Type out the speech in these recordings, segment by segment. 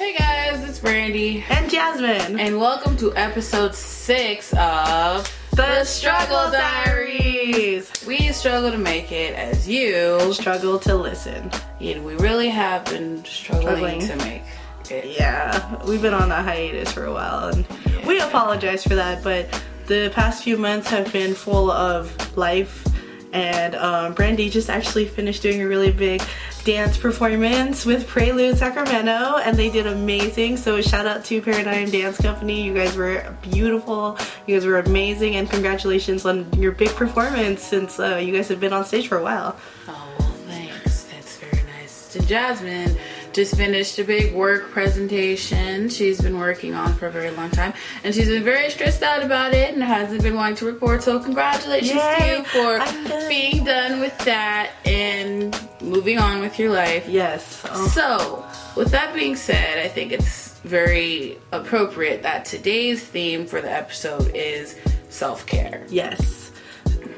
Hey guys, it's Brandy. And Jasmine. And welcome to episode six of The Struggle Diaries. We struggle to make it as you Struggle to listen. and we really have been struggling, Struggling. to make it. Yeah, we've been on a hiatus for a while and we apologize for that, but the past few months have been full of life. And um, Brandy just actually finished doing a really big dance performance with Prelude Sacramento, and they did amazing. So, shout out to Paradigm Dance Company. You guys were beautiful, you guys were amazing, and congratulations on your big performance since uh, you guys have been on stage for a while. Oh, well, thanks. That's very nice. To Jasmine, just finished a big work presentation she's been working on for a very long time, and she's been very stressed out about it and hasn't been wanting to report. So, congratulations to you for being done with that and moving on with your life. Yes. Oh, So, with that being said, I think it's very appropriate that today's theme for the episode is self care yes.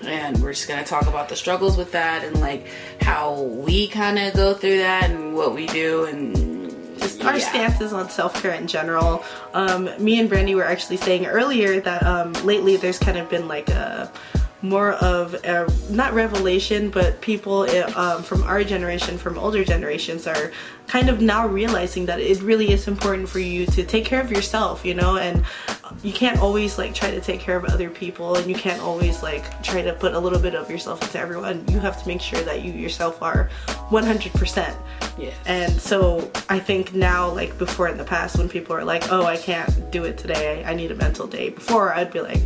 And we're just gonna talk about the struggles with that and like how we kind of go through that and what we do and just our yeah. stances on self-care in general. Um, me and Brandy were actually saying earlier that um, lately there's kind of been like a more of a not revelation, but people uh, um, from our generation, from older generations, are kind of now realizing that it really is important for you to take care of yourself, you know, and you can't always like try to take care of other people, and you can't always like try to put a little bit of yourself into everyone. You have to make sure that you yourself are 100%. Yes. And so I think now, like before in the past, when people are like, oh, I can't do it today, I need a mental day. Before I'd be like,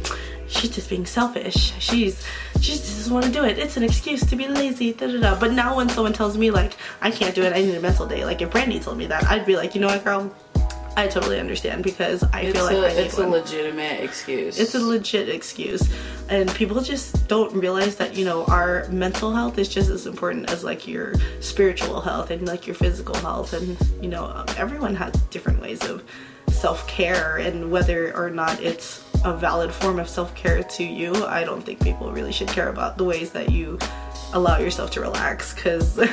she's just being selfish. She's, she just doesn't want to do it. It's an excuse to be lazy, da da da. But now when someone tells me, like, I can't do it, I need a mental day, like if Brandy told me that, I'd be like, you know what, girl? I totally understand because I it's feel like a, I need it's a legitimate excuse It's a legit excuse. And people just don't realize that, you know, our mental health is just as important as like your spiritual health and like your physical health. And, you know, everyone has different ways of self care. And whether or not it's a valid form of self care to you, I don't think people really should care about the ways that you allow yourself to relax. Because.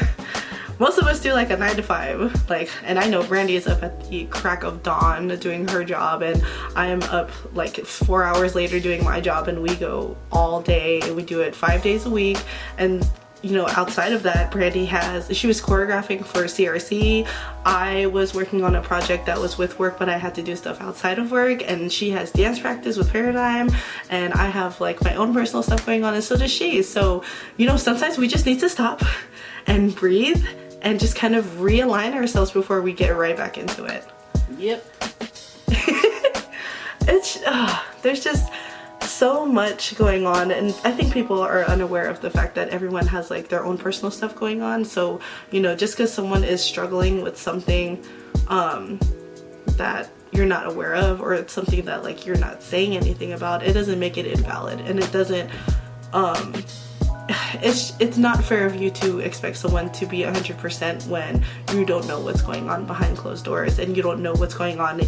Most of us do like a nine to five, like, and I know Brandy is up at the crack of dawn doing her job, and I'm up like four hours later doing my job, and we go all day, and we do it five days a week, and you know, outside of that, Brandy has, she was choreographing for CRC. I was working on a project that was with work, but I had to do stuff outside of work. And she has dance practice with Paradigm. And I have like my own personal stuff going on, and so does she. So, you know, sometimes we just need to stop and breathe and just kind of realign ourselves before we get right back into it. yep It's, uh, there's just, so much going on and i think people are unaware of the fact that everyone has like their own personal stuff going on so you know just because someone is struggling with something um that you're not aware of or it's something that like you're not saying anything about it doesn't make it invalid and it doesn't um it's it's not fair of you to expect someone to be 100% when you don't know what's going on behind closed doors and you don't know what's going on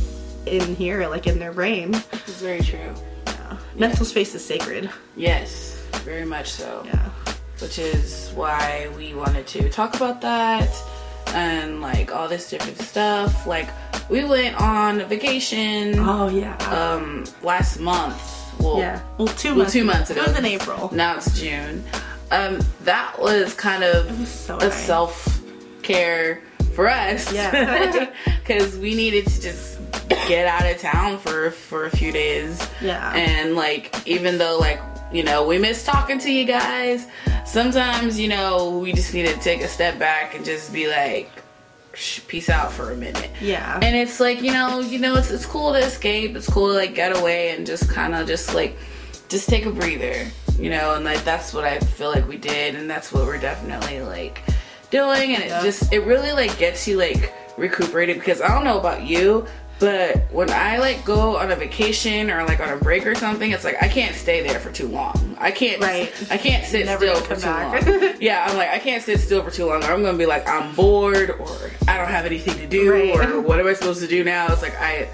in here like in their brain it's very true. Mental space is sacred. Yes very much so. Yeah. Which is why we wanted to talk about that and like all this different stuff. Like we went on vacation oh yeah. um last month. Well yeah. Well two well, months two months ago. It was in april. Now it's june. Um that was kind of so a nice. self-care for us. Yeah. because we needed to just get out of town for for a few days. Yeah. and like even though like you know we miss talking to you guys sometimes you know we just need to take a step back and just be like peace out for a minute. Yeah. And it's like you know you know it's, it's cool to escape. It's cool to like get away and just kind of just like just take a breather you know? And like that's what i feel like we did and that's what we're definitely like doing. And it Yeah. just it really like gets you like recuperated because i don't know about you but when i like go on a vacation or like on a break or something it's like i can't stay there for too long i can't Right. i can't sit still for too back. long yeah i'm like i can't sit still for too long or i'm gonna be like i'm bored or i don't have anything to do Right. or what am i supposed to do now it's like i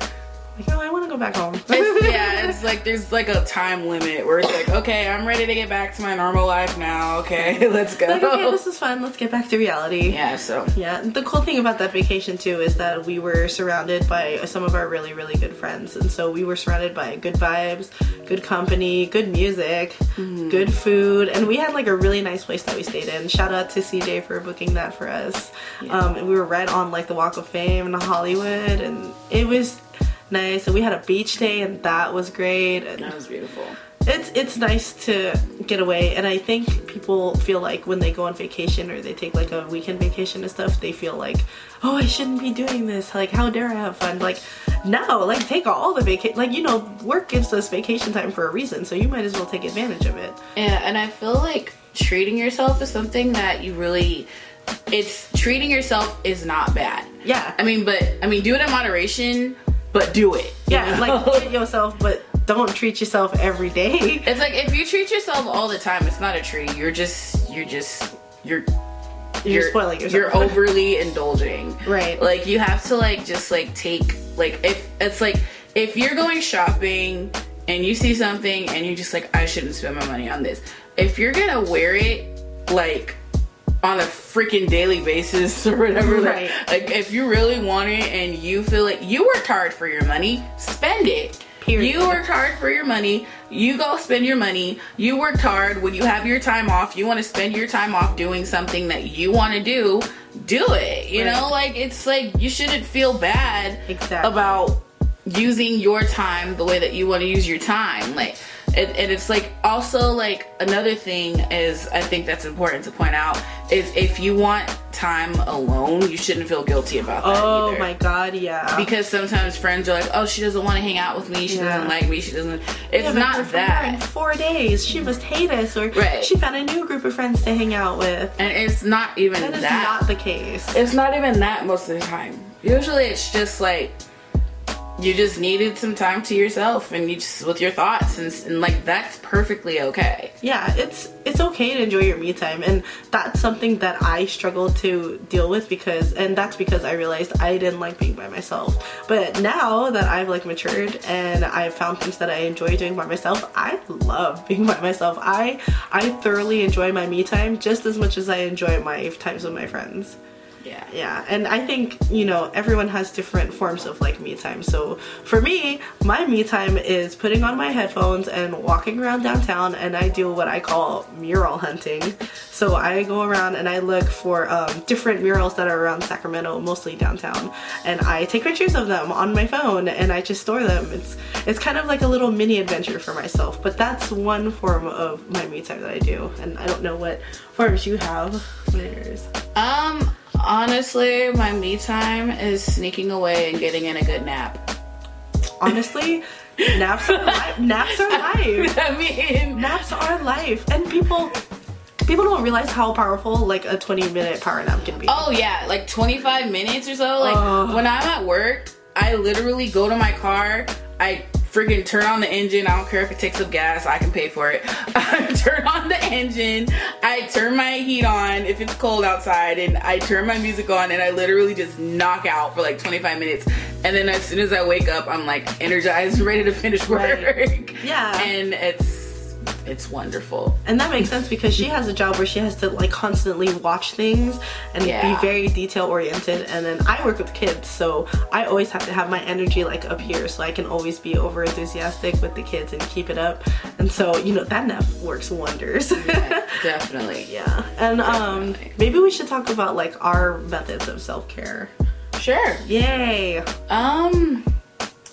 Like, oh, I want to go back home. It's, yeah, it's like there's like a time limit where it's like, okay, I'm ready to get back to my normal life now. Okay, let's go. like, okay, this is fun. Let's get back to reality. yeah, so Yeah, the cool thing about that vacation too is that we were surrounded by some of our really, really good friends. And so we were surrounded by good vibes, good company, good music, good food. And we had like a really nice place that we stayed in. Shout out to CJ for booking that for us. Um, and we were right on like the Walk of Fame in Hollywood. And it was nice. And we had a beach day and that was great. And that was beautiful. it's it's nice to get away and i think people feel like when they go on vacation or they take like a weekend vacation and stuff they feel like oh i shouldn't be doing this like how dare i have fun like no like take all the vacation like you know work gives us vacation time for a reason so you might as well take advantage of it Yeah, and I feel like treating yourself is something that you really it's treating yourself is not bad. yeah I mean, but I mean do it in moderation, but do it. yeah know? like treat yourself but don't treat yourself every day it's like if you treat yourself all the time, it's not a treat. You're just you're just you're you're, spoiling yourself You're overly indulging. Right. Like you have to like just like take like if it's like if you're going shopping and you see something and you're just like I shouldn't spend my money on this. If you're gonna wear it like on a freaking daily basis or whatever, like- Right. like if you really want it and you feel like you worked hard for your money, spend it. Period. You worked hard for your money. You go spend your money. You worked hard. When you have your time off, you want to spend your time off doing something that you want to do. Do it. You Right. know, like it's like you shouldn't feel bad Exactly. about using your time the way that you want to use your time. Like, it, and it's like also like another thing is I think that's important to point out is if you want time alone, you shouldn't feel guilty about that. oh either my god yeah because sometimes friends are like, "Oh, she doesn't want to hang out with me. She Yeah. doesn't like me. She doesn't." It's Yeah, not her in that, four days she must hate us or Right. she found a new group of friends to hang out with and it's not even that. That is that. not the case. it's not even that most of the time. Usually, it's just like you just needed some time to yourself and you just with your thoughts and, and like that's perfectly okay. Yeah, it's it's okay to enjoy your me time, and that's something that I struggled to deal with because, and that's because I realized I didn't like being by myself. But now that I've like matured and I've found things that I enjoy doing by myself, I love being by myself. I I thoroughly enjoy my me time just as much as I enjoy my times with my friends. Yeah. Yeah, and I think, you know, everyone has different forms of like me time. So for me, my me time is putting on my headphones and walking around downtown, and I do what I call mural hunting. So I go around and I look for um, different murals that are around Sacramento, mostly downtown, and I take pictures of them on my phone and I just store them. It's it's kind of like a little mini adventure for myself, but that's one form of my me time that I do, and I don't know what forms you have. Yours. Um. Honestly, my me time is sneaking away and getting in a good nap. honestly naps are life naps are life I mean, naps are life and people people don't realize how powerful like a 20 minute power nap can be Oh yeah, like 25 minutes or so. Like Ugh. when I'm at work, I literally go to my car, I freaking turn on the engine. I don't care if it takes up gas, I can pay for it. I turn on the engine, I turn my heat on if it's cold outside, and I turn my music on, and I literally just knock out for like 25 minutes. And then as soon as I wake up, I'm like energized, ready to finish work. Right. Yeah. And it's it's wonderful. and that makes sense because she has a job where she has to like constantly watch things and Yeah. be very detail oriented and then i work with kids so i always have to have my energy like up here so i can always be over enthusiastic with the kids and keep it up and so you know that nap works wonders Definitely. yeah and um maybe we should talk about like our methods of self-care Sure. yay Um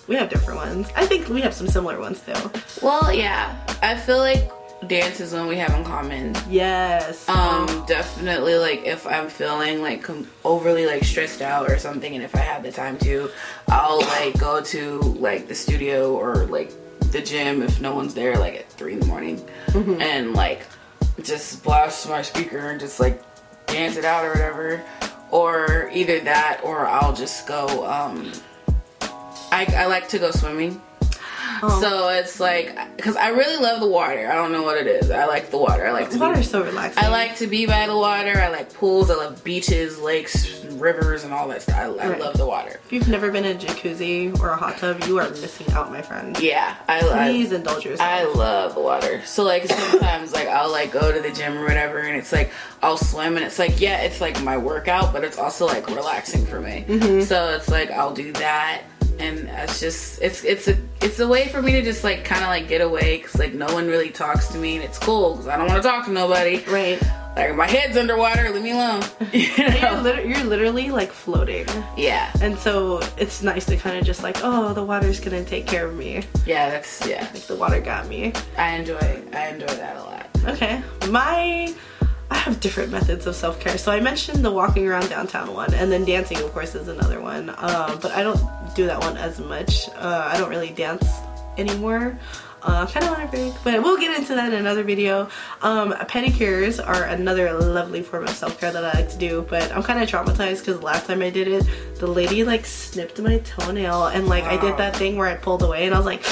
We have different ones. I think we have some similar ones too. Well, yeah. I feel like dance is one we have in common. Yes. Um, definitely like if I'm feeling like com- overly like stressed out or something, and if I have the time to, I'll like go to like the studio or like the gym if no one's there, like at three in the morning, and like just blast my speaker and just like dance it out or whatever. Or either that, or I'll just go. Um, I, I like to go swimming. Oh. So it's like, because I really love the water. I don't know what it is. I like the water. I like to be Water's so relaxing. I like to be by the water. I like pools. I love beaches, lakes, rivers and all that stuff. I, I Right. love the water. If you've never been in a jacuzzi or a hot tub, you are missing out, my friend. Yeah, I love. Please indulge yourself. I love the water. So like sometimes like I'll like go to the gym or whatever and it's like I'll swim and it's like yeah it's like my workout but it's also like relaxing for me. Mm-hmm. So it's like I'll do that and it's just it's it's a it's a way for me to just like kind of like get away because like no one really talks to me and it's cool because I don't want to talk to nobody. right. Like my head's underwater, leave me alone. You You're, lit- you're literally like floating. Yeah, And so it's nice to kind of just like, oh, the water's gonna take care of me. yeah, that's yeah. Like the water got me. I enjoy I enjoy that a lot. Okay. My I have different methods of self care. So I mentioned the walking around downtown one, and then dancing, of course, is another one. Um, but I don't do that one as much. Uh, I don't really dance anymore. Uh, kind of want to break, but we'll get into that in another video. Um, pedicures are another lovely form of self care that I like to do, but I'm kind of traumatized because last time I did it, the lady like snipped my toenail, and like I did that thing where I pulled away, and I was like.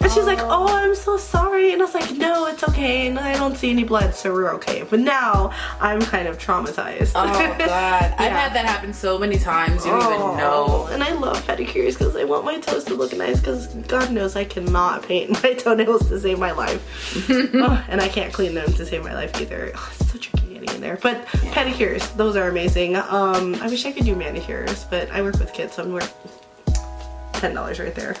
And she's like, "Oh, I'm so sorry," and I was like, "No, it's okay, and I don't see any blood, so we're okay." But now I'm kind of traumatized. Oh god, I've had that happen so many times. You don't even know. And I love pedicures because I want my toes to look nice. Because God knows I cannot paint my toenails to save my life, Oh, and I can't clean them to save my life either. Oh, it's so tricky getting in there. But pedicures, those are amazing. Um, I wish I could do manicures, but I work with kids, so I'm worth ten dollars right there.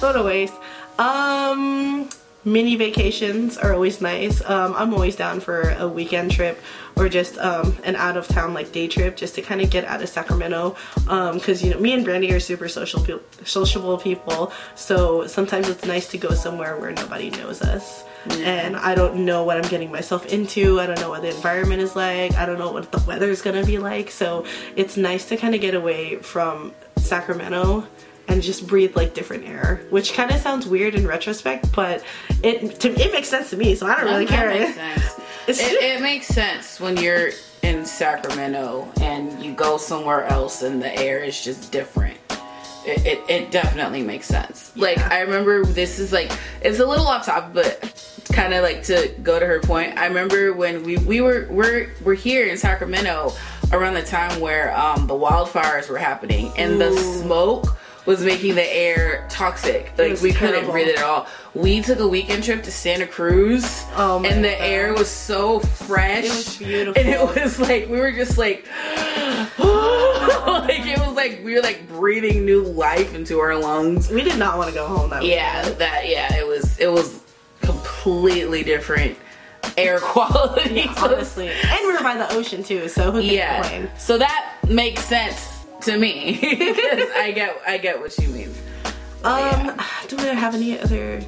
what a waste. Um, mini vacations are always nice. Um, I'm always down for a weekend trip or just um, an out of town like day trip just to kind of get out of Sacramento. Um because you know, me and Brandy are super social, pe- sociable people, so sometimes it's nice to go somewhere where nobody knows us. And I don't know what I'm getting myself into. I don't know what the environment is like. I don't know what the weather is gonna be like. So it's nice to kind of get away from Sacramento and just breathe like different air, which kind of sounds weird in retrospect, but it to, it makes sense to me, so I don't really That care. makes sense. It, it makes sense when you're in Sacramento and you go somewhere else and the air is just different. It, it, it definitely makes sense. Like I remember this is like it's a little off topic, but kind of like to go to her point. I remember when we we were we're we're here in Sacramento around the time where um the wildfires were happening and the smoke was making the air toxic. Like we couldn't breathe it at all. We took a weekend trip to Santa Cruz Oh my and the God. air was so fresh. It was beautiful. And it was like we were just like like it was like we were like breathing new life into our lungs. we did not want to go home that Yeah, that yeah, it was it was completely different air quality. weekend, So- honestly. And we were by the ocean too, so yeah. complain? So that makes sense to me. 'Cause I get I get what you mean. Um, do I have any other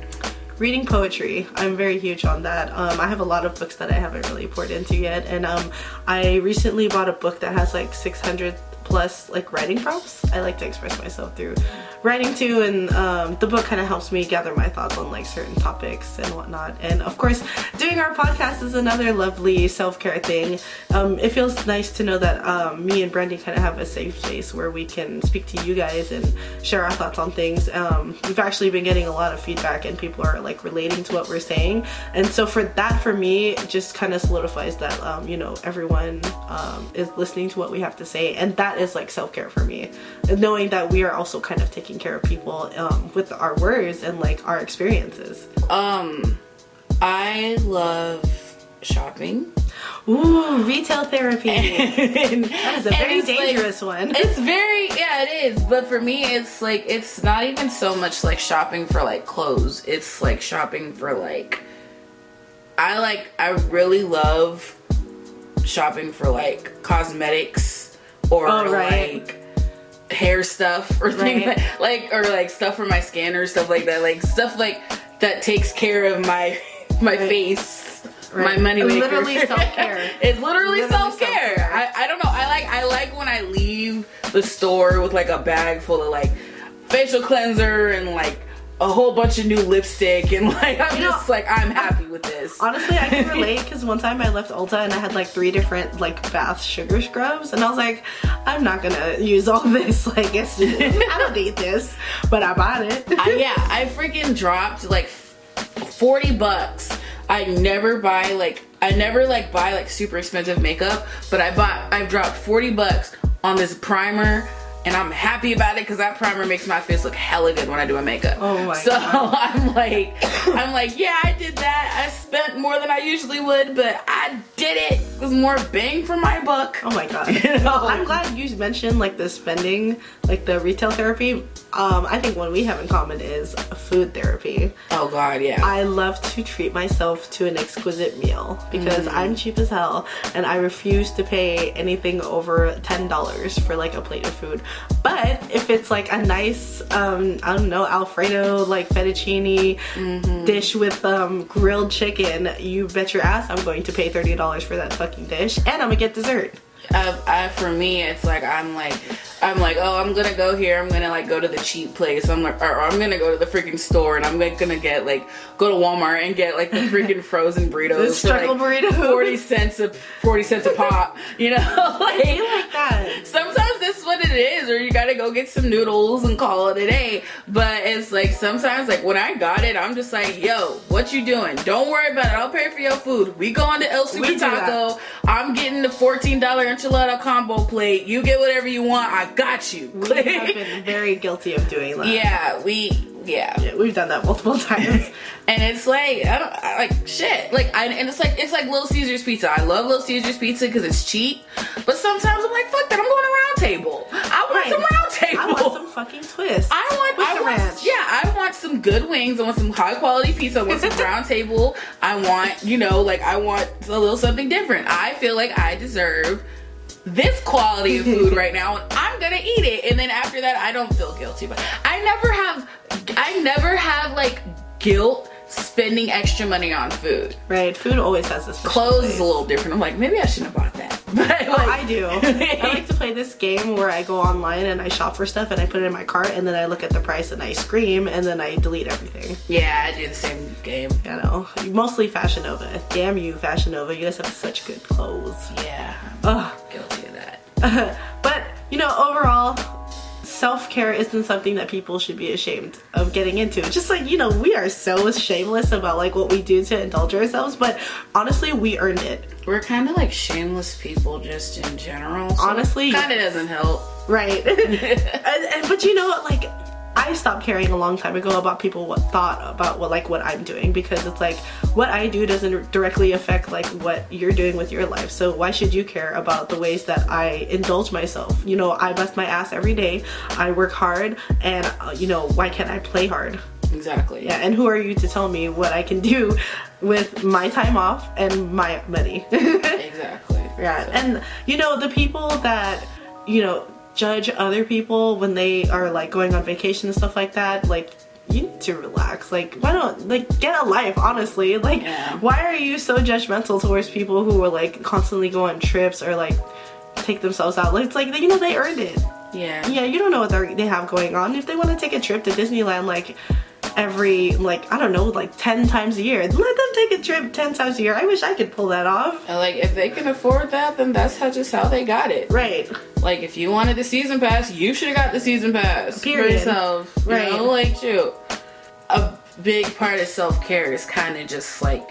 reading poetry? I'm very huge on that. Um, I have a lot of books that I haven't really poured into yet, and um, I recently bought a book that has like 600 plus like writing prompts. I like to express myself through writing too, and um, the book kind of helps me gather my thoughts on like certain topics and whatnot. And of course, doing our podcast is another lovely self care thing. Um, it feels nice to know that um, me and Brandy kind of have a safe space where we can speak to you guys and share our thoughts on things. Um, we've actually been getting a lot of feedback, and people are like relating to what we're saying. And so for that, for me, just kind of solidifies that um, you know everyone um, is listening to what we have to say, and that is like self care for me. Knowing that we are also kind of taking care of people um, with our words and like our experiences. Um I love shopping. Ooh, retail therapy. that That is a very dangerous one. It's very yeah, it is. But for me, it's like it's not even so much like shopping for like clothes. It's like shopping for like I like I really love shopping for like cosmetics or Oh, right. like hair stuff or things Right. like, like or like stuff for my skin or stuff like that like stuff like that takes care of my my Right. face my money maker. Literally self-care. it's literally, Literally self-care. self-care. I, I don't know. I like I like when I leave the store with like a bag full of like facial cleanser and like a whole bunch of new lipstick and like I'm You know, just like I'm happy with this. Honestly, I can relate because one time I left Ulta and I had like three different like bath sugar scrubs, and I was like, I'm not gonna use all this. Like, it's, I don't need this, but I bought it. I, yeah, I freaking dropped like 40 bucks. I never buy like I never like buy like super expensive makeup, but I bought I've dropped 40 bucks on this primer. And I'm happy about it because that primer makes my face look hella good when I do my makeup. Oh my so God. I'm like, I'm like, yeah, I did that. I spent more than I usually would, but I did it. It was more bang for my buck. Oh my god. You know? Well, I'm glad you mentioned like the spending, like the retail therapy. Um, I think one we have in common is food therapy. Oh god, yeah. I love to treat myself to an exquisite meal because I'm cheap as hell and I refuse to pay anything over $10 for like a plate of food. But if it's like a nice, um, I don't know, Alfredo, like fettuccine dish with um, grilled chicken, you bet your ass I'm going to pay $30 for that fucking dish and I'm gonna get dessert. uh, I, for me, it's like I'm like I'm like oh I'm gonna go here. I'm gonna like go to the cheap place. I'm like or, I'm gonna go to the freaking store and I'm like gonna get like go to Walmart and get like the freaking frozen burritos. The for, struggle like, burrito. Forty cents a forty cents a pop. You know, I like like that. sometimes that's what it is, or you gotta go get some noodles and call it a day. But it's like sometimes, like when I got it, I'm just like, yo, what you doing? Don't worry about it. I'll pay for your food. We going to El Super. Taco. I'm getting the $14 enchilada combo plate. You get whatever you want. I got you. We have been very guilty of doing that. yeah, we, yeah. Yeah, we've done that multiple times. And it's like I don't I, like shit. Like I, and it's like it's like Little Caesars pizza. I love Little Caesars pizza because it's cheap. But sometimes I'm like, fuck that. I'm going to round table. I want Right. some round table. I want some fucking twist. I want, with I the want, ranch. yeah, I want some good wings. I want some high quality pizza. I want some round table. I want, you know, like I want a little something different. I feel like I deserve this quality of food right now, and I'm gonna eat it. And then after that, I don't feel guilty. But I never have, I never have like guilt spending extra money on food. Right, food always has this. Clothes place. is a little different. I'm like, maybe I shouldn't have bought that. But like, Oh, I do. I like to play this game where I go online and I shop for stuff and I put it in my cart and then I look at the price and I scream and then I delete everything. yeah, I do the same game. I know, mostly Fashion Nova. Damn you, Fashion Nova. You guys have such good clothes. Yeah, Ugh. Guilty. but you know, overall, self care isn't something that people should be ashamed of getting into. Just like you know, we are so shameless about like what we do to indulge ourselves, but honestly, we earned it. We're kind of like shameless people just in general. Honestly, kind of doesn't help. Right. and, and, but you know, what, like I stopped caring a long time ago about people what thought about what like what I'm doing because it's like what I do doesn't directly affect like what you're doing with your life. So why should you care about the ways that I indulge myself? You know, I bust my ass every day. I work hard and uh, you know, why can't I play hard? Exactly. Yeah, and who are you to tell me what I can do with my time off and my money? Exactly. Yeah, So- and you know the people that you know judge other people when they are like going on vacation and stuff like that, like you need to relax. Like why don't like get a life, honestly. Like Yeah. why are you so judgmental towards people who are like constantly go on trips or like take themselves out? Like it's like you know they earned it. yeah. Yeah, you don't know what they have going on. If they want to take a trip to Disneyland like every like I don't know like 10 times a year, let them take a trip 10 times a year. I wish I could pull that off. And, like if they can afford that, then that's how just how they got it. Right. Like if you wanted the season pass, you should have got the season pass Period. for yourself. You Right. know, like you. A big part of self care is kind of just like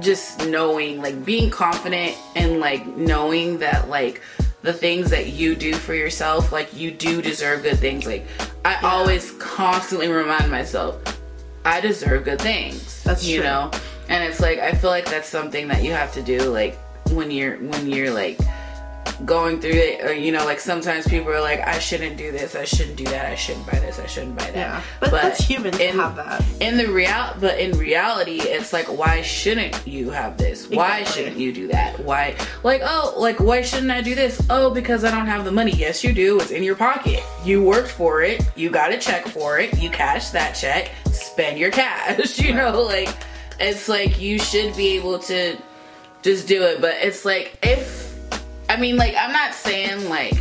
just knowing, like being confident and like knowing that like the things that you do for yourself, like you do deserve good things. Like I always constantly remind myself, I deserve good things. That's you true. know, and it's like I feel like that's something that you have to do, like when you're when you're like going through it or you know like sometimes people are like i shouldn't do this i shouldn't do that i shouldn't buy this i shouldn't buy that. Yeah, but, that's human to in- have that. in the real but in reality it's like why shouldn't you have this? Why shouldn't you do that? Why like oh like why shouldn't i do this? Oh because i don't have the money. Yes you do. It's in your pocket. You worked for it. You got a check for it. You cash that check. Spend your cash you know like it's like you should be able to just do it. But it's like if i mean like i'm not saying like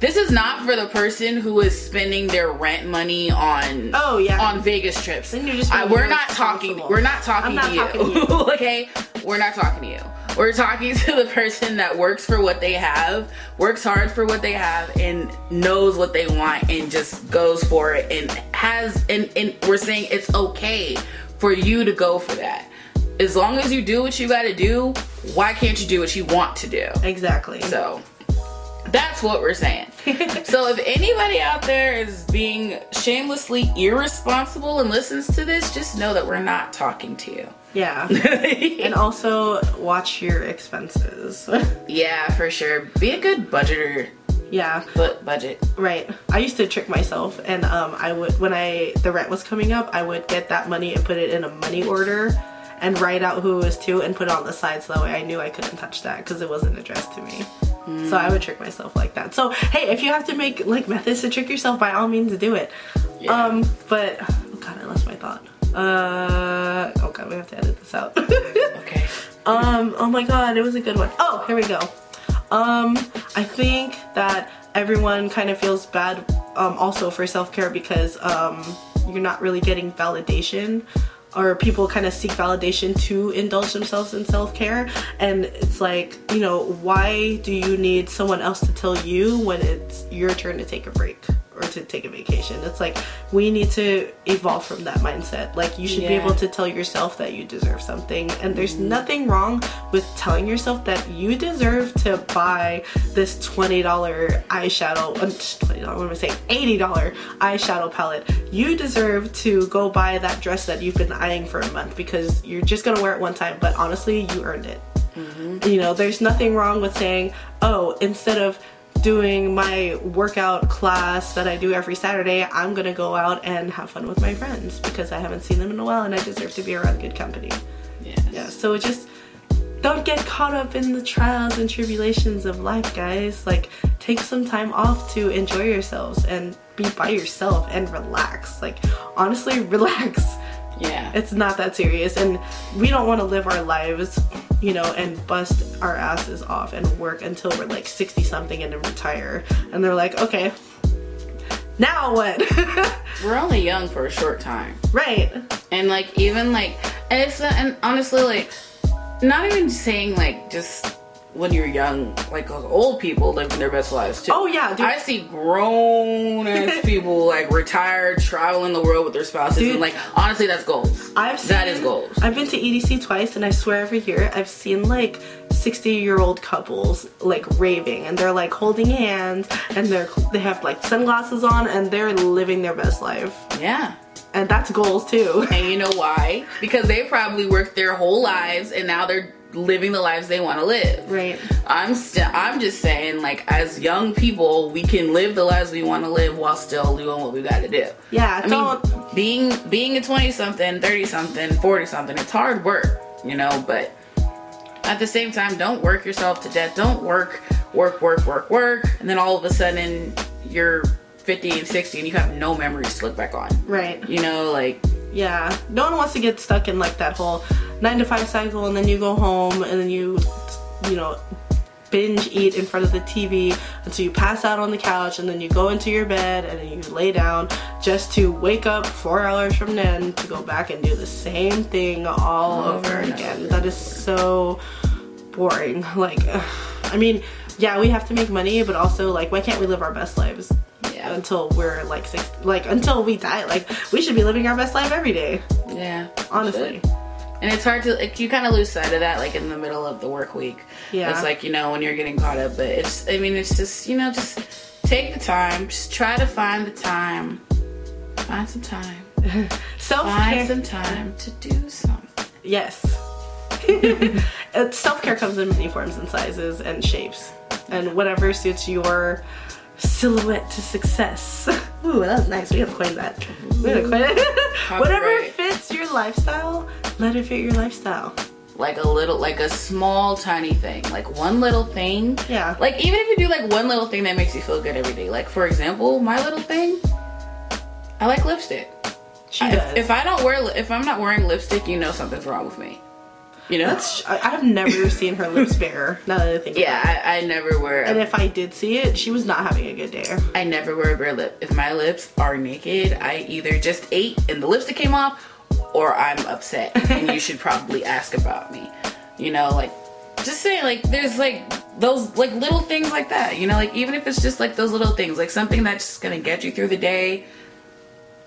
this is not for the person who is spending their rent money on Oh, yeah. on Vegas trips. Then you're just I, we're not talking. We're not talking not to talking you. to you. okay, we're not talking to you. We're talking to the person that works for what they have, works hard for what they have, and knows what they want, and just goes for it, and has. And, and we're saying it's okay for you to go for that. As long as you do what you got to do, why can't you do what you want to do? Exactly. So That's what we're saying. so if anybody out there is being shamelessly irresponsible and listens to this, just know that we're not talking to you. Yeah. and also watch your expenses. yeah, for sure. Be a good budgeter. Yeah. But budget. Right. I used to trick myself and um I would when I the rent was coming up, I would get that money and put it in a money order and write out who it was to and put it on the side so that way I knew I couldn't touch that because it wasn't addressed to me. Mm. So I would trick myself like that. So hey, if you have to make like methods to trick yourself, by all means do it. Yeah. Um, but oh god, I lost my thought. Uh, oh god, we have to edit this out. okay. Um, oh my god, it was a good one. Oh, here we go. Um, I think that everyone kind of feels bad um, also for self-care because um, you're not really getting validation or people kind of seek validation to indulge themselves in self-care. And it's like you know why do you need someone else to tell you when it's your turn to take a break or to take a vacation. It's like we need to evolve from that mindset. Like you should yeah. be able to tell yourself that you deserve something. And there's mm-hmm. nothing wrong with telling yourself that you deserve to buy this $20 eyeshadow, uh, $20, what am I saying? $80 eyeshadow palette. You deserve to go buy that dress that you've been eyeing for a month because you're just gonna wear it one time, but honestly, you earned it. Mm-hmm. You know, there's nothing wrong with saying, oh, instead of doing my workout class that I do every Saturday, I'm gonna go out and have fun with my friends because I haven't seen them in a while and I deserve to be around good company. Yes. Yeah. So just don't get caught up in the trials and tribulations of life, guys. Like take some time off to enjoy yourselves and be by yourself and relax. Like honestly, relax. Yeah. It's not that serious and we don't want to live our lives you know, and bust our asses off and work until we're like 60 something and then retire. And they're like, okay, now what? we're only young for a short time. Right. And like, even like, and it's, and honestly, like, not even saying like just when you're young, like uh, old people living their best lives too. Oh yeah, dude. I see grown ass people like retired, traveling the world with their spouses, dude, and like honestly, that's goals. I've seen, that is goals. I've been to EDC twice, and I swear every year I've seen like 60 year old couples like raving, and they're like holding hands, and they're they have like sunglasses on, and they're living their best life. Yeah and that's goals too. And you know why? Because they probably worked their whole lives and now they're living the lives they want to live. Right. I'm still I'm just saying like as young people, we can live the lives we want to live while still doing what we got to do. Yeah, I mean being being a 20 something, 30 something, 40 something, it's hard work, you know, but at the same time, don't work yourself to death. Don't work, work, work, work, work, and then all of a sudden you're 50 and 60 and you have no memories to look back on. Right. You know, like yeah. No one wants to get stuck in like that whole nine to five cycle and then you go home and then you, you know, binge eat in front of the TV until you pass out on the couch and then you go into your bed and then you lay down just to wake up four hours from then to go back and do the same thing all oh, over again. That is so boring. Like, I mean, yeah, we have to make money, but also like, why can't we live our best lives? Until we're like six, like until we die, like we should be living our best life every day. Yeah. Honestly. And it's hard to like you kind of lose sight of that like in the middle of the work week. Yeah. It's like you know when you're getting caught up, but it's I mean it's just you know just take the time, just try to find the time, find some time, self find some time to do something. Yes. self care comes in many forms and sizes and shapes, and whatever suits your silhouette to success. Ooh, that was nice. We have coined that. We have coined it. Whatever fits your lifestyle, let it fit your lifestyle. Like a little, like a small, tiny thing. Like one little thing. Yeah. Like even if you do like one little thing that makes you feel good every day. Like for example, my little thing, I like lipstick. She does. If, if I don't wear, if I'm not wearing lipstick, you know something's wrong with me. You know, That's, I, have never seen her lips bare. Now that I think, yeah, I, I, never wear. And if I did see it, she was not having a good day. I never wear a bare lip. If my lips are naked, I either just ate and the lipstick came off, or I'm upset, and you should probably ask about me. You know, like just saying, like there's like those like little things like that. You know, like even if it's just like those little things, like something that's just gonna get you through the day,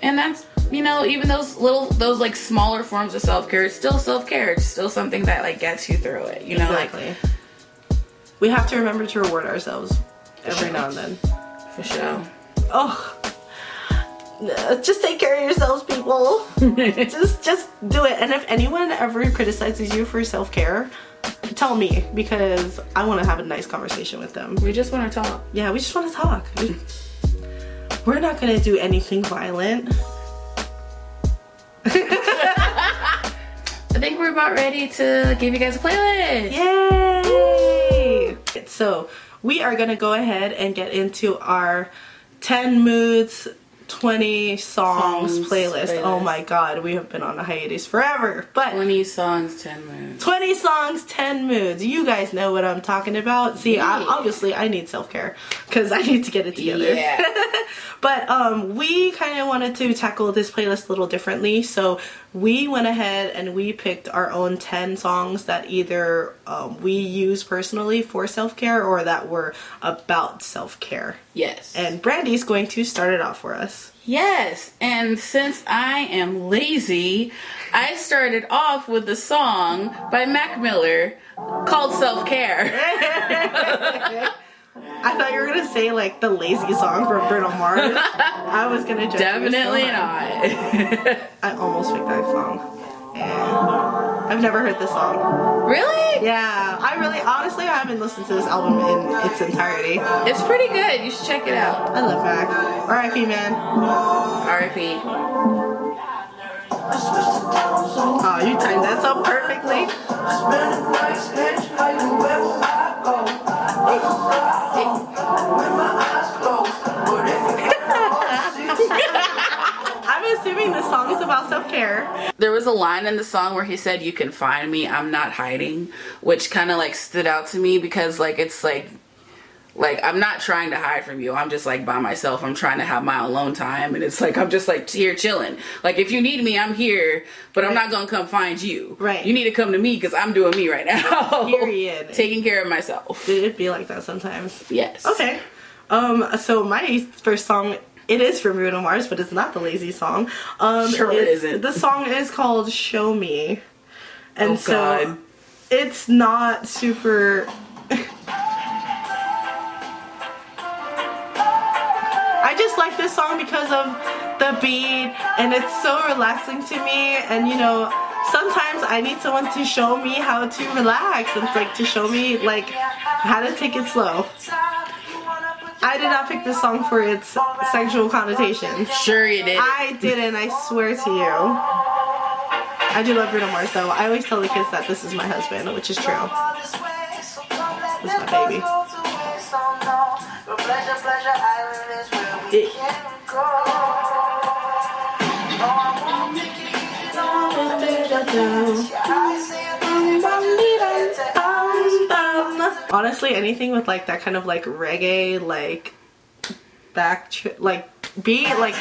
and that's you know, even those little, those like smaller forms of self care, it's still self care. It's still something that like gets you through it. You know, exactly. Like, we have to remember to reward ourselves every now and then. For sure. Oh. Just take care of yourselves, people. just just do it. And if anyone ever criticizes you for self-care, tell me because I want to have a nice conversation with them. We just want to talk. Yeah, we just want to talk. We're not gonna do anything violent. I think we're about ready to give you guys a playlist. Yay! So we are gonna go ahead and get into our 10 moods 20 songs, Songs playlist. playlist. Oh my god, we have been on a hiatus forever. But 20 songs, 10 moves. 20 songs, 10 moods. You guys know what I'm talking about. See, I, obviously I need self-care because I need to get it together. Yeah. but um, we kind of wanted to tackle this playlist a little differently. So we went ahead and we picked our own 10 songs that either um, we use personally for self-care or that were about self-care. Yes. And Brandy's going to start it off for us. Yes, and since I am lazy, I started off with a song by Mac Miller called Self Care. I thought you were gonna say like the lazy song from Bruno Mars. I was gonna judge you so Definitely not. I almost picked that song. And I've never heard this song. really? Yeah, I really, honestly, I haven't listened to this album in its entirety. It's pretty good. You should check it out. I love Mac. R.I.P. Man. R.I.P. Oh, you timed that so perfectly. I'm assuming this song is about self care. There was a line in the song where he said, "You can find me. I'm not hiding," which kind of like stood out to me because like it's like like I'm not trying to hide from you. I'm just like by myself. I'm trying to have my alone time and it's like I'm just like here chilling. Like if you need me, I'm here, but I'm not going to come find you. Right. You need to come to me cuz I'm doing me right now. Period. Taking care of myself. Did it be like that sometimes? Yes. Okay. Um. So my first song, it is from Bruno Mars, but it's not the lazy song. Um, Sure it's- isn't. The song is called "Show Me," and Oh, so God. it's not super. Just like this song because of the beat, and it's so relaxing to me. And you know, sometimes I need someone to show me how to relax and like to show me like how to take it slow. I did not pick this song for its sexual connotations. Sure you did. I didn't, I swear to you. I do love Bruno Mars though. I always tell the kids that this is my husband, which is true. This is my baby. It- Honestly, anything with like that kind of like reggae, like back, tr- like beat, like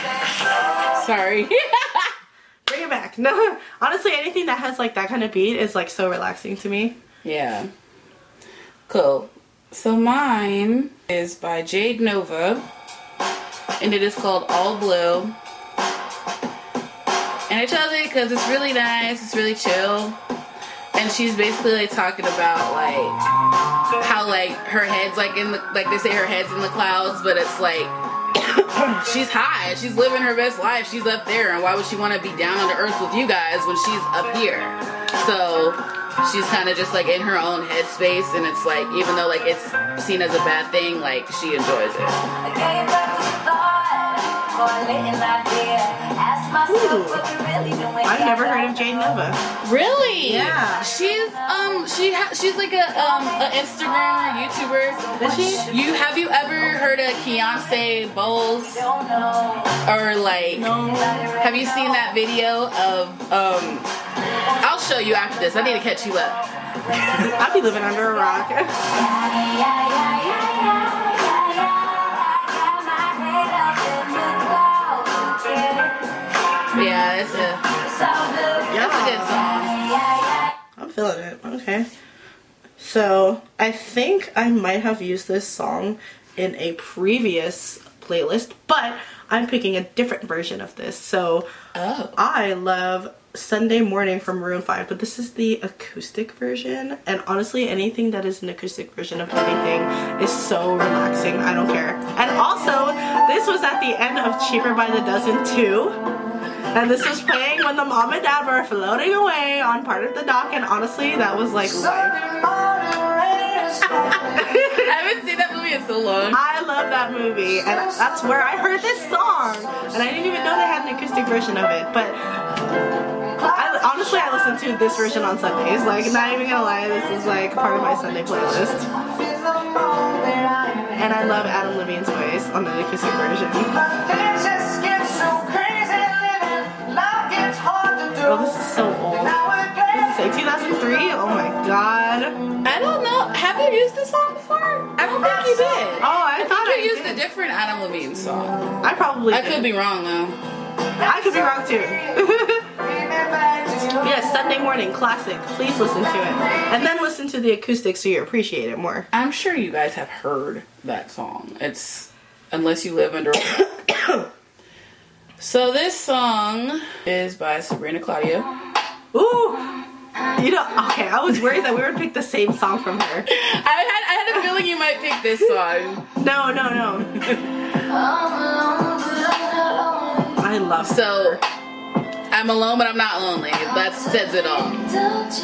Sorry. bring it back. No, honestly, anything that has like that kind of beat is like so relaxing to me. Yeah. Cool. So mine is by Jade Novah, and it is called All Blue. And I chose it because it's really nice, it's really chill. And she's basically like talking about like how like her head's like in the like they say her head's in the clouds, but it's like she's high, she's living her best life, she's up there, and why would she want to be down on the earth with you guys when she's up here? So she's kind of just like in her own headspace, and it's like even though like it's seen as a bad thing, like she enjoys it. I've never heard of Jade Novah. Really? Yeah. She's um she ha- she's like a um a Instagram or YouTuber. Is she? You have you ever heard of Beyonce Bowles or like? No. Have you seen that video of um? I'll show you after this. I need to catch you up. I'll be living under a rock. Yeah, it's a that's a good song. I'm feeling it. Okay. So I think I might have used this song in a previous playlist, but I'm picking a different version of this. So Oh. I love Sunday Morning from Maroon 5, but this is the acoustic version. And honestly, anything that is an acoustic version of anything is so relaxing. I don't care. And also, this was at the end of Cheaper by the Dozen too. And this was playing when the mom and dad were floating away on part of the dock, and honestly, that was like life. I haven't seen that movie in so long. I love that movie, and that's where I heard this song. And I didn't even know they had an acoustic version of it. But I, honestly, I listen to this version on Sundays. Like, not even gonna lie, this is like part of my Sunday playlist. And I love Adam Levine's voice on the acoustic version. Oh, this is so old. It say 2003? Oh my god. I don't know. Have you used this song before? I don't think you did. Oh, I, thought I I think you used did. a different Adam Levine song. I probably I did. could be wrong though. I could be wrong too. yes, Sunday morning classic. Please listen to it, and then listen to the acoustic so you appreciate it more. I'm sure you guys have heard that song. It's unless you live under. so this song is by Sabrina Claudio. Ooh, you know, okay. I was worried that we would pick the same song from her. I had I had a feeling you might pick this song. No, no, no. I love So I'm alone, but I'm not lonely. That says it all.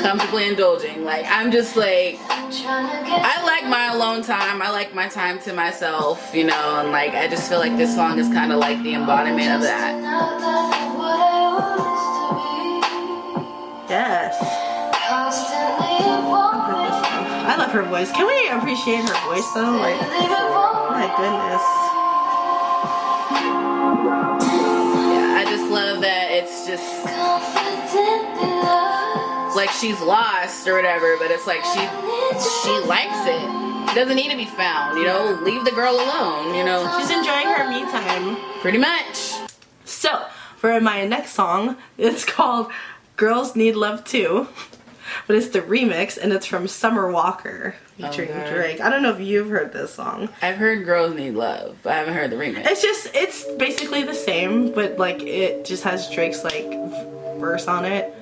Comfortably indulging. Like I'm just like I like my alone time. I like my time to myself, you know, and like I just feel like this song is kind of like the embodiment of that. Yes. I love her voice. Can we appreciate her voice though? Like, oh my goodness. Just like she's lost or whatever, but it's like she she likes it. Doesn't need to be found, you know. Leave the girl alone, you know. She's enjoying her me time. Pretty much. So, for my next song, it's called Girls Need Love Too. But it's the remix and it's from Summer Walker featuring. Drake. I don't know if you've heard this song. I've heard "Girls Need Love," but I haven't heard the remix. It's just it's basically the same, but like it just has Drake's like verse on it.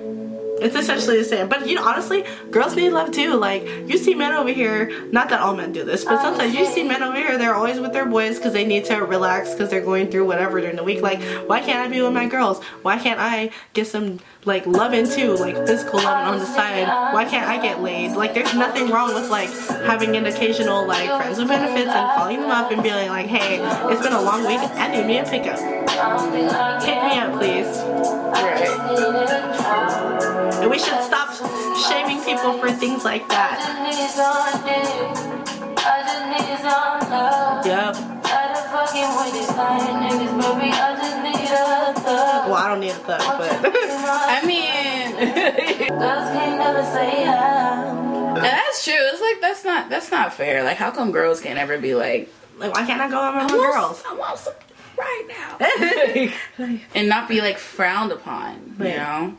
It's essentially the same. But you know, honestly, girls need love too. Like you see men over here, not that all men do this, but sometimes you see men over here, they're always with their boys because they need to relax because they're going through whatever during the week. Like, why can't I be with my girls? Why can't I get some like loving too, like physical loving on the side? Why can't I get laid? Like, there's nothing wrong with like having an occasional like friends with benefits and calling them up and being like, hey, it's been a long week. I need me a pickup. Hit me up, please. Right. And we should stop shaming people for things like that. Yep. Well, I don't need a thug, but I mean, and that's true. It's like that's not that's not fair. Like, how come girls can't ever be like, like, why can't I go out with my want- girls? I want some right now, and not be like frowned upon. You Right. know.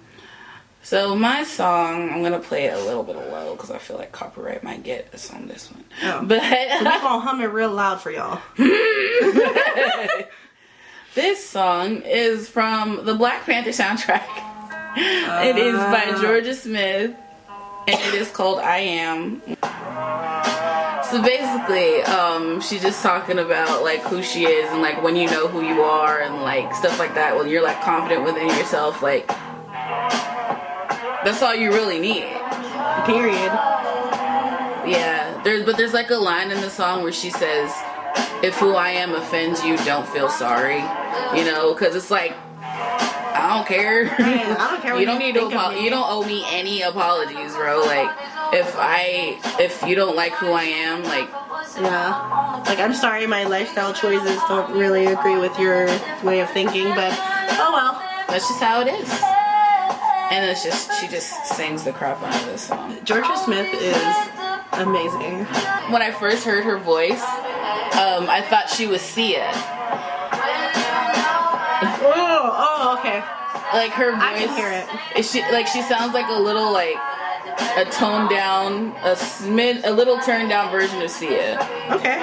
So my song, I'm gonna play it a little bit low because I feel like copyright might get us on this one. Oh. But I'm gonna hum it real loud for y'all. This song is from the Black Panther soundtrack. it is by Ah. Jorja Smith, and it is called "I Am." So basically, um, she's just talking about like who she is and like when you know who you are and like stuff like that. When you're like confident within yourself, like that's all you really need. Period. Yeah, there's but there's like a line in the song where she says, "If who I am offends you, don't feel sorry," you know, because it's like I don't care. I don't care you don't need to. Apo- you don't owe me any apologies, bro. Like if I if you don't like who I am, like Yeah. Like, I'm sorry my lifestyle choices don't really agree with your way of thinking, but oh well. that's just how it is. And it's just she just sings the crap out of this song. Jorja Smith is amazing. When I first heard her voice, um, I thought she was Sia. Oh, okay. like her voice. I can hear it. Is she like she sounds like a little like a toned down, a smid, a little turned down version of Sia. Okay.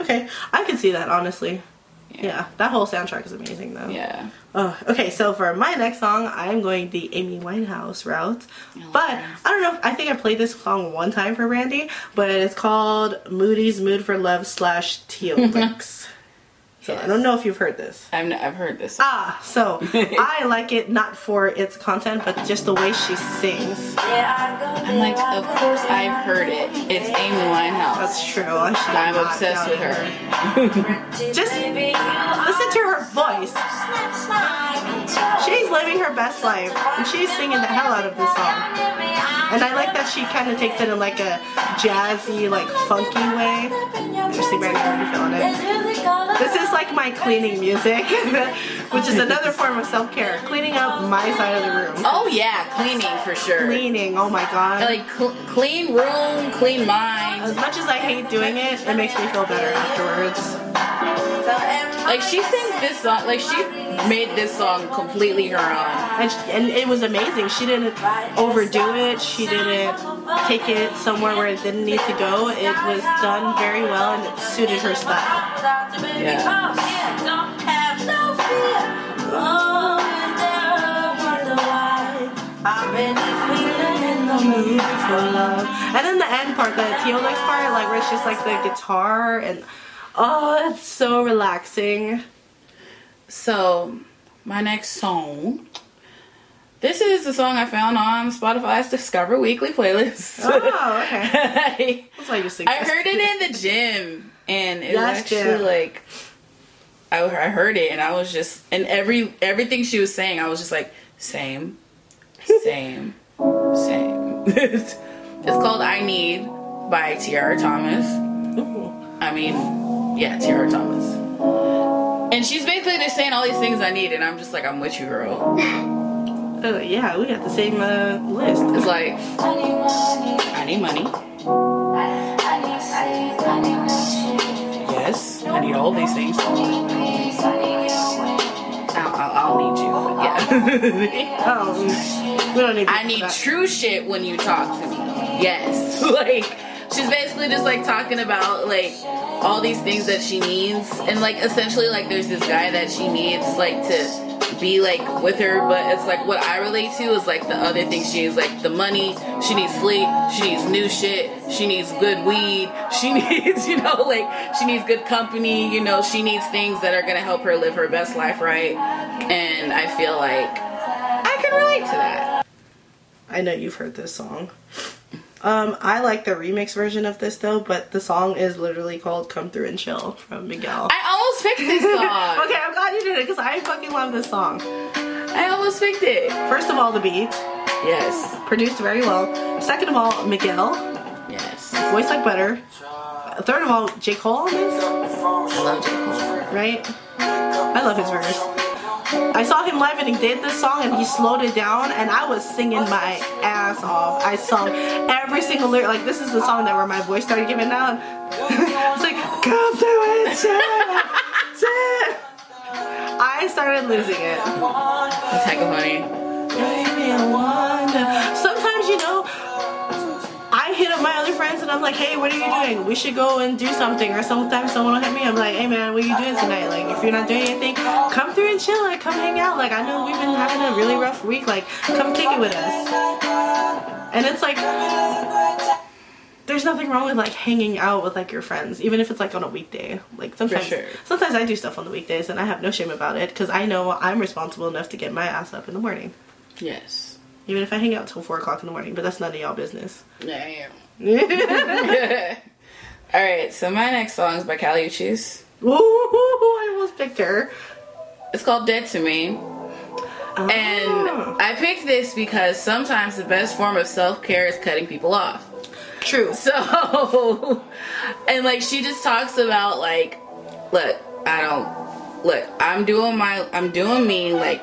Okay. I can see that, honestly. Yeah, that whole soundtrack is amazing though. Yeah. Oh, okay, so for my next song, I'm going the Amy Winehouse route. like but her. I don't know. If, I think I played this song one time for Randy, but it's called Moody's Mood for Love slash Teo Licks. so I don't know if you've heard this. I've, I've heard this. Ah, so I like it not for its content, but just the way she sings. I'm like, of course I've heard it. It's Amy Winehouse. That's true. I I'm obsessed with her. Just listen to her voice. She's living her best life, and she's singing the hell out of this song. And I like that she kind of takes it in like a jazzy, like funky way. You see, Randy already feeling it. This is like my cleaning music, which is another form of self care. Cleaning up my side of the room. Oh yeah, cleaning for sure. Cleaning, oh my god. Like cl- clean room, clean mind. As much as I hate doing it, it makes me feel better afterwards. Like she sings this song. Like she made this song completely her own. And, sh and it was amazing. She didn't overdo it. She didn't take it somewhere where it didn't need to go. It was done very well and it suited her style. Yeah. And then the end part, the Teo Licks part, like where it's just like the guitar and oh, it's so relaxing. So my next song. This is the song I found on Spotify's Discover Weekly playlist. Oh, okay. I, That's why you sing. I heard it in the gym, and it was Yes, actually Jim. like I, I heard it, and I was just and every everything she was saying, I was just like same, same, same. it's called "I Need" by Tiara Thomas. I mean, yeah, Tiara Thomas. And she's basically just saying all these things I need, and I'm just like, I'm with you, girl. Uh, yeah, we got the same uh, list. It's like, I need money. I need money. Yes, I need all these things. I'll, I'll, I'll need you. but Yeah. Oh, we don't need. I need that. true shit when you talk to me. Yes. like, she's basically just like talking about like all these things that she needs. And like, essentially, like, there's this guy that she needs, like, to be like with her. But it's like what i relate to is like the other things. She needs like the money. She needs sleep. She needs new shit. She needs good weed. She needs you know like she needs good company. You know she needs things that are gonna help her live her best life right? And i feel like i can relate to that. I know you've heard this song. Um, I like the remix version of this though, but the song is literally called "Come Through and Chill" from Miguel. i almost picked this song okay, I'm glad you did it because I fucking love this song. i almost picked it First of all, the beat yes produced very well. Second of all, Miguel yes voice like butter. Third of all, J Cole on this, i love j cole right? I love his verse. I saw him live and he did this song and he slowed it down and I was singing my ass off. I sung every single lyric. Like this is the song that where my voice started giving down. it's like come through and chill. I started losing it. it's hecka funny Baby, I wonder. Sometimes you know. Up my other friends and I'm like, hey, what are you doing? We should go and do something. Or sometimes someone will hit me. I'm like, hey man, what are you doing tonight? Like, if you're not doing anything, come through and chill. Like, come hang out. Like, I know we've been having a really rough week. Like, come kick it with us. And it's like, there's nothing wrong with like hanging out with like your friends, even if it's like on a weekday. Like sometimes, sure. sometimes I do stuff on the weekdays and I have no shame about it because I know I'm responsible enough to get my ass up in the morning. yes Even if I hang out till four o'clock in the morning, but that's none of y'all business. yeah All right, so my next song is by Kali Uchis. Ooh, I almost picked her. It's called Dead to Me. Ah. And I picked this because sometimes the best form of self care is cutting people off. true. So, and like she just talks about like, look, I don't, look, I'm doing my, I'm doing me. Like,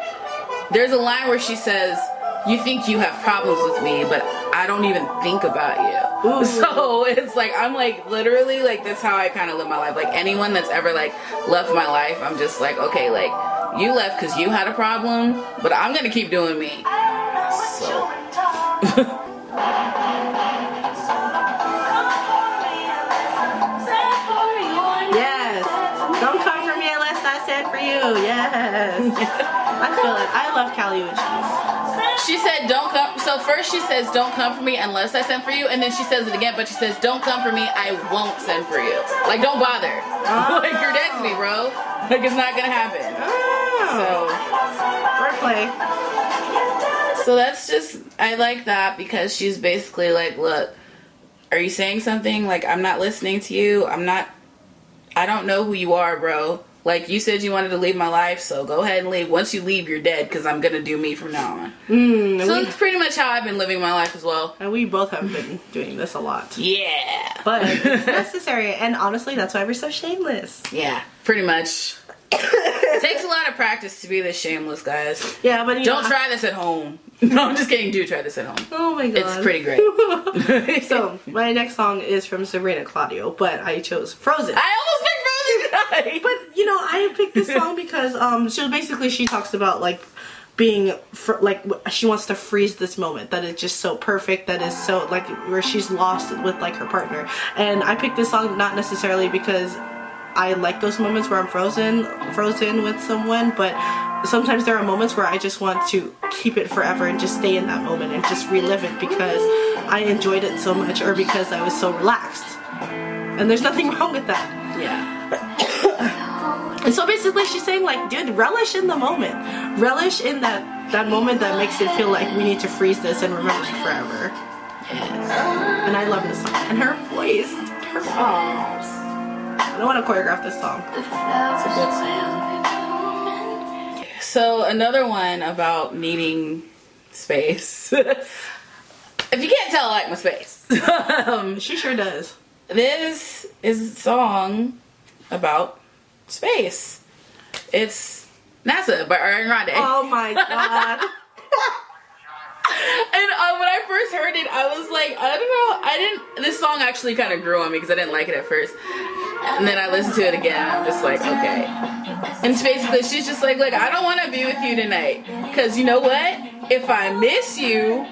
there's a line where she says, "You think you have problems with me, but I don't even think about you." Ooh. So it's like I'm like literally like that's how I kind of live my life. Like anyone that's ever like left my life, I'm just like, okay, like you left because you had a problem, but I'm gonna keep doing me. So. Yes. Don't come for me unless I send for you. Yes. I feel it. I love Kali Uchis. She said, "Don't come." So first she says, "Don't come for me unless I send for you," and then she says it again, but she says, "Don't come for me. I won't send for you. Like, don't bother. Ah. like, you're dead to me, bro. Like, it's not gonna happen." Oh, So, wordplay. so that's just I like that because she's basically like, "Look, are you saying something? Like, I'm not listening to you. I'm not. I don't know who you are, bro." Like you said, you wanted to leave my life, so go ahead and leave. Once you leave, you're dead because I'm gonna do me from now on. Mm, So we, it's pretty much how I've been living my life as well. and we both have been doing this a lot. Yeah. But it's necessary, and honestly, that's why we're so shameless. Yeah, pretty much. it takes a lot of practice to be this shameless, guys. Yeah, but you Don't know, try this at home. No, I'm just kidding. Do try this at home. Oh my god. It's pretty great. So, my next song is from Sabrina Claudio, but I chose Frozen. I almost picked Frozen But you know, I picked this song because um, so basically she talks about like being fr- like she wants to freeze this moment that is just so perfect that is so like where she's lost with like her partner. And I picked this song not necessarily because I like those moments where I'm frozen frozen with someone, but sometimes there are moments where I just want to keep it forever and just stay in that moment and just relive it because I enjoyed it so much or because I was so relaxed. And there's nothing wrong with that. yeah. And so basically she's saying like, dude, relish in the moment. Relish in that that moment that makes it feel like we need to freeze this and remember it forever. And I love this song. And her voice. Her Oh, I don't want to choreograph this song. that's a good sound. So another one about needing space. if you can't tell, I like my space. um, She sure does. this is a song about space. It's NASA by Ariana Grande. Oh my god. And uh, when I first heard it, I was like, I don't know. I didn't. This song actually kind of grew on me because I didn't like it at first. And then I listened to it again, and I'm just like, okay. And basically, she's just like, look, I don't want to be with you tonight because you know what? If I miss you,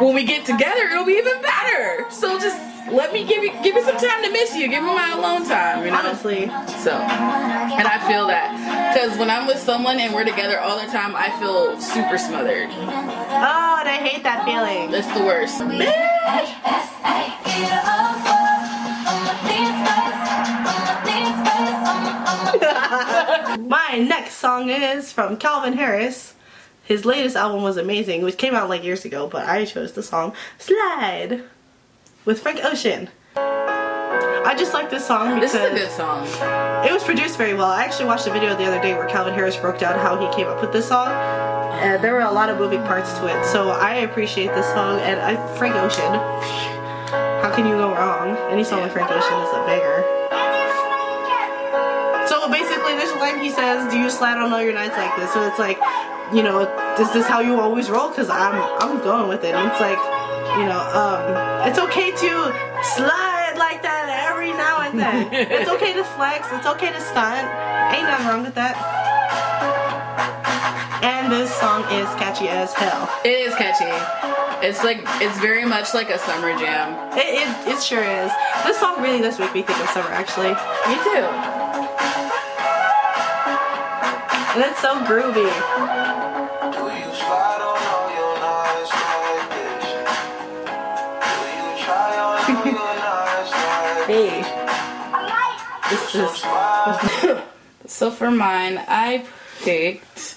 when we get together, it'll be even better. So just let me give you give me some time to miss you. Give me my alone time. You know. Honestly. So, and I feel that because when I'm with someone and we're together all the time, I feel super smothered. Oh, and I hate that feeling. That's the worst. My next song is from Calvin Harris. His latest album was amazing, which came out like years ago, but I chose the song Slide with Frank Ocean. I just like this song because This is a good song. it was produced very well. I actually watched a video the other day where Calvin Harris broke down how he came up with this song. And there were a lot of moving parts to it, so I appreciate this song. And I, Frank Ocean, how can you go wrong? Any song with Frank Ocean is a banger. So basically, a line he says, "Do you slide on all your nights like this?" So it's like, you know, is this how you always roll? Cause I'm I'm going with it. And it's like, you know, um, it's okay to slide like that every now and then. it's okay to flex. It's okay to stunt. Ain't nothing wrong with that. And this song is catchy as hell. It is catchy. It's like it's very much like a summer jam. It, it, it sure is. This song really does make me think of summer, actually. Me too. And it's so groovy. Hey. This is So for mine, I picked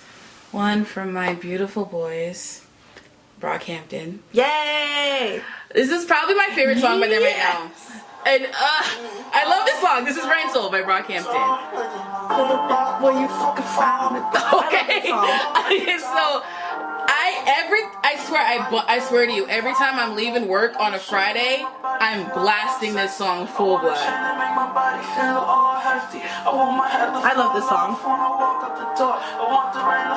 one from my beautiful boys, Brockhampton. Yay! This is probably my favorite song by them right now. And uh, I love this song. This is Rain Soul by Brockhampton. When you fucking found it. Okay. so I every I swear I I swear to you every time I'm leaving work on a Friday I'm blasting this song full blood. I love this song.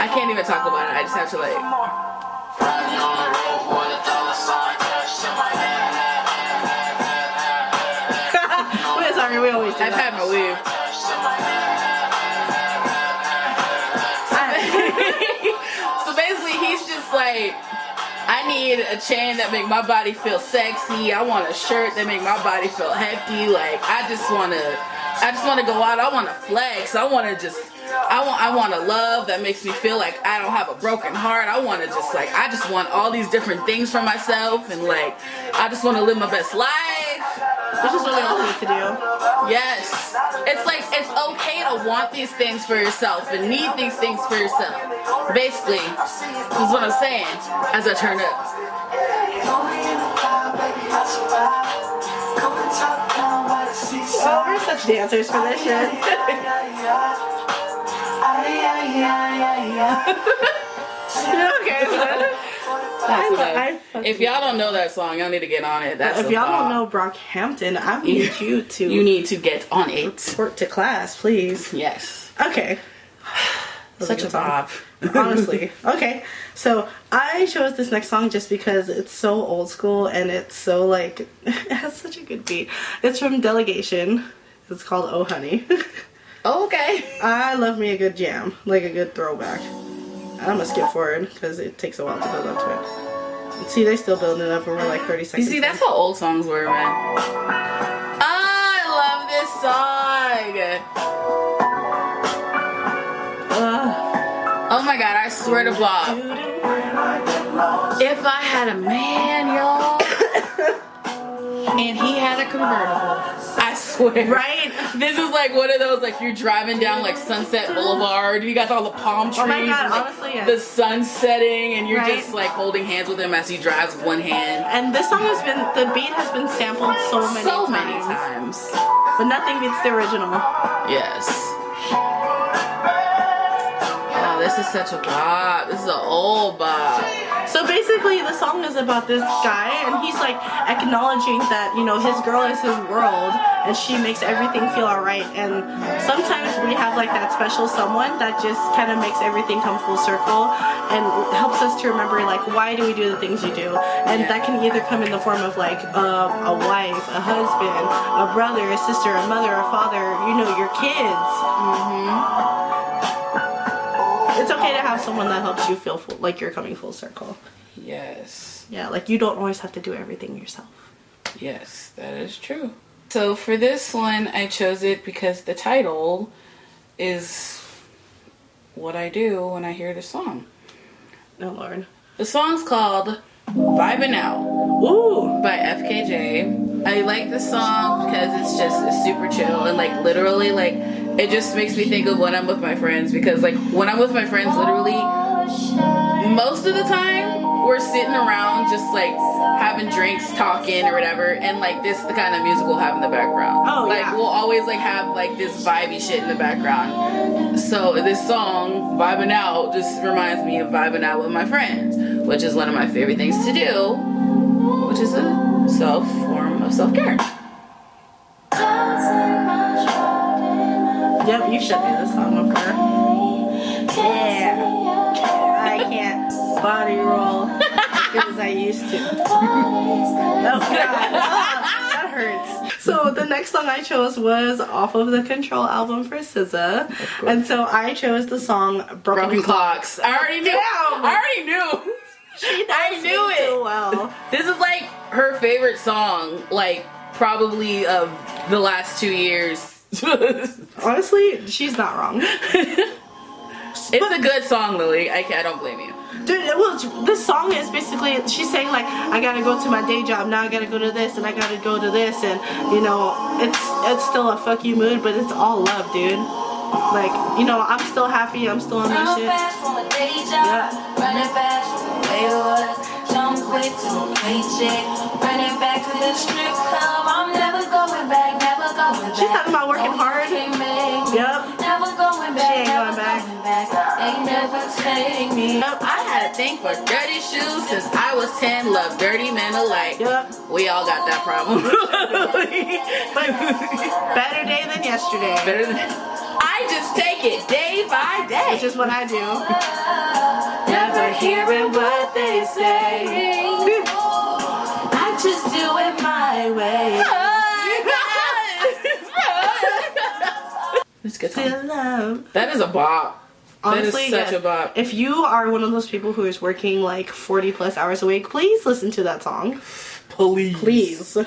I can't even talk about it. I just have to like. Sorry, we always do I've that. had my weave. Like, I need a chain that make my body feel sexy. I want a shirt that make my body feel hefty. Like I just want to, I just want to go out. I want to flex. I want to just I want I want a love that makes me feel like I don't have a broken heart. I want to just like I just want all these different things for myself and like I just want to live my best life. Which is what we all need to do. Yes. It's like it's okay to want these things for yourself and need these things for yourself. Basically, is what I'm saying as I turn up. Oh, we're such dancers for this shit. okay. That's I I- if y'all don't know that song, y'all need to get on it. That's If y'all bop. don't know Brockhampton, I need you to you need to get on it. work to class, please. Yes. Okay. Such a good song. bop. Honestly. Okay. So I chose this next song just because it's so old school and it's so like it has such a good beat. It's from Delegation. It's called Oh Honey. Okay. I love me a good jam, like a good throwback. I'm gonna skip forward because it takes a while to build up to it. See, they still building up, and we're like 30 seconds. You see, in. that's how old songs were, man. I love this song. Oh my god, I swear to Bob. If I had a man, y'all, and he had a convertible, swear. Right? This is like one of those, like you're driving down like Sunset Boulevard, you got all the palm trees. Oh my God, and, like, honestly, yes. The sun setting, and you're Right. just like holding hands with him as he drives with one hand. And this song has been the beat has been sampled so many so times, many times. but nothing beats the original. Yes. Oh, this is such a bop. This is an old bop. So basically, the song is about this guy, and he's like acknowledging that you know his girl is his world, and she makes everything feel alright. And sometimes we have like that special someone that just kind of makes everything come full circle and helps us to remember like why do we do the things you do, and that can either come in the form of like um, a wife, a husband, a brother, a sister, a mother, a father, you know, your kids. It's okay to have someone that helps you feel full, like you're coming full circle. Yes. Yeah, like you don't always have to do everything yourself. Yes, that is true. So for this one, I chose it because the title is what I do when I hear the song. Oh Lord. The song's called Vibin' Out. Ooh. by FKJ. I like the song because it's just it's super chill and like literally like it just makes me think of when I'm with my friends because like when I'm with my friends literally most of the time we're sitting around just like having drinks talking or whatever and like this is the kind of music we'll have in the background Oh, like yeah. we'll always like have like this vibey shit in the background so this song vibing out just reminds me of vibing out with my friends which is one of my favorite things to do which is a self form of self care. Yep, you should do this song with her. Yeah. I can't body roll as good as I used to. Oh god. Ah, that hurts. So the next song I chose was off of the Control album for SZA. And so I chose the song Broken, Broken Clock. clocks. I already knew. Damn. I already knew. She I knew it. so well. This is like her favorite song, like probably of the last two years. It's Honestly, she's not wrong. It was a good song, Lily. I, ca- I don't blame you. Dude, well, this song is basically she's saying like I gotta go to my day job now. I gotta go to this and I gotta go to this and you know it's it's still a fuck you mood, but it's all love, dude. Like you know I'm still happy. I'm still on my Run shit. fast back. She's working hard. you can. Yep. Never going back, ain't never going back. going back. They never take me. Yep. I had a thing for dirty shoes since I was 10. Love dirty men alike. Yep. We all got that problem. But better day than yesterday, Better than I just take it day by day. which is what I do. Never hearing what they say. I just do it my way. Let's get some. Still love. That is a bop. Honestly, that is such yes. a bop. If you are one of those people who is working like 40 plus hours a week, please listen to that song. Please. Please. All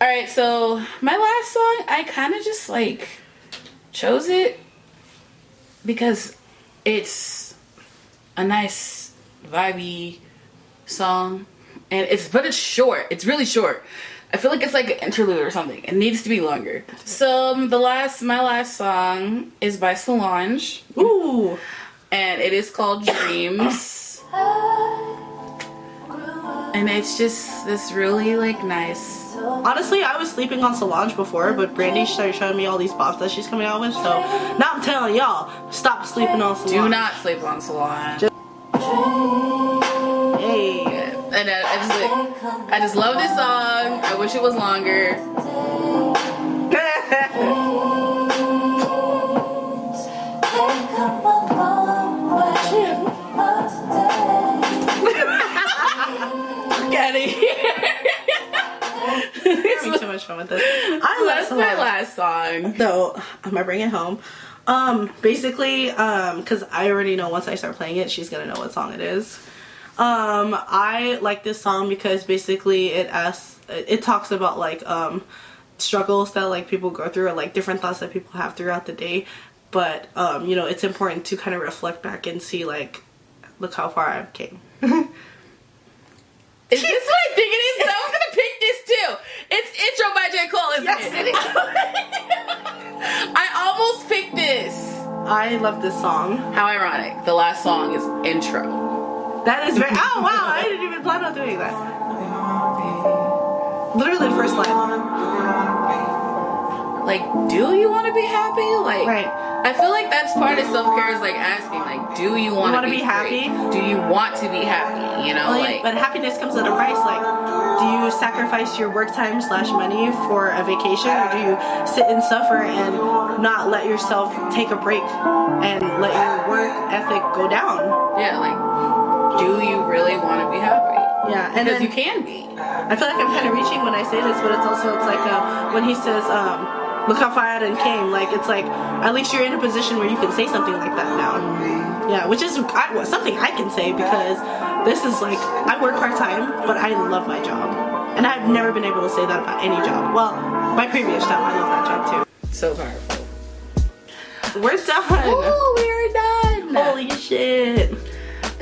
right, so my last song, I kind of just like chose it because it's a nice vibey song and it's but it's short it's really short i feel like it's like an interlude or something it needs to be longer so um, the last my last song is by solange Ooh. and it is called dreams and it's just this really like nice Honestly, I was sleeping on Solange before, but Brandy started showing me all these bops that she's coming out with. So now I'm telling y'all, stop sleeping on Solange. do not sleep on solange Hey. And I, I just like, I just love this song. I wish it was longer. Having too much fun with this. I love That's my last song. So I'm gonna bring it home. Um, basically, um, because I already know once I start playing it, she's gonna know what song it is. Um, I like this song because basically it asks, it talks about like um struggles that like people go through or like different thoughts that people have throughout the day. But um, you know, it's important to kind of reflect back and see like, look how far I've came. Is this what I think it is? I was gonna pick this too. It's intro by J. Cole, isn't Yes, it? it is. I almost picked this. I love this song. How ironic. The last song is intro. That is very. Oh wow! I didn't even plan on doing that. Literally the first line. Like, do you want to be happy? Like, Right. I feel like that's part of self care is like asking, like, do you want to be, be happy? Do you want to be happy? You know, Like, like, but happiness comes at a price. Like, do you sacrifice your work time slash money for a vacation, or do you sit and suffer and not let yourself take a break and let your work ethic go down? yeah, like, do you really want to be happy? Yeah, and Because then you can be. I feel like I'm kind of reaching when I say this, but it's also it's like uh, when he says, um, "Look how far I came." Like it's like at least you're in a position where you can say something like that now. Yeah, which is I, something I can say because this is like I work part time, but I love my job, and I've never been able to say that about any job. Well, my previous job, I love that job too. So powerful. We're done. Oh, we are done. Holy shit!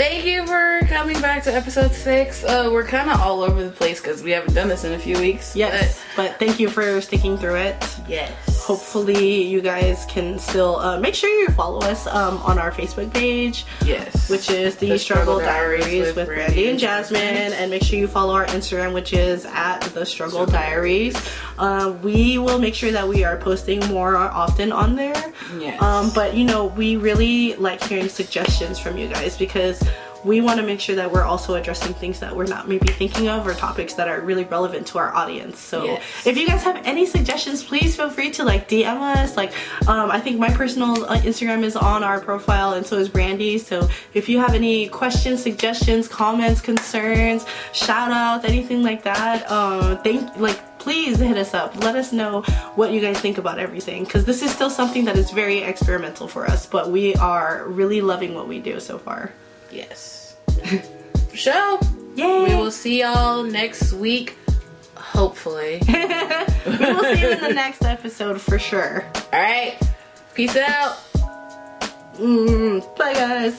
Thank you for coming back to episode six. Uh, we're kind of all over the place because we haven't done this in a few weeks. Yes, but thank you for sticking through it. yes. Hopefully you guys can still uh, make sure you follow us um, on our facebook page Yes. which is the, The struggle, Struggle diaries, Diaries with, with brandy and Jasmine. and make sure you follow our instagram which is at the struggle diaries uh, we will make sure that we are posting more often on there Yes. um, but you know we really like hearing suggestions from you guys because we want to make sure that we're also addressing things that we're not maybe thinking of or topics that are really relevant to our audience. So Yes. if you guys have any suggestions please feel free to like dm us. Like um, i think my personal uh, instagram is on our profile and so is brandy so if you have any questions suggestions comments concerns shout outs anything like that um, thank like please hit us up. Let us know what you guys think about everything because this is still something that is very experimental for us but we are really loving what we do so far. Yes. Sure. yay We will see y'all next week. Hopefully. we will see you in the next episode for sure All right. Peace out. mm, bye guys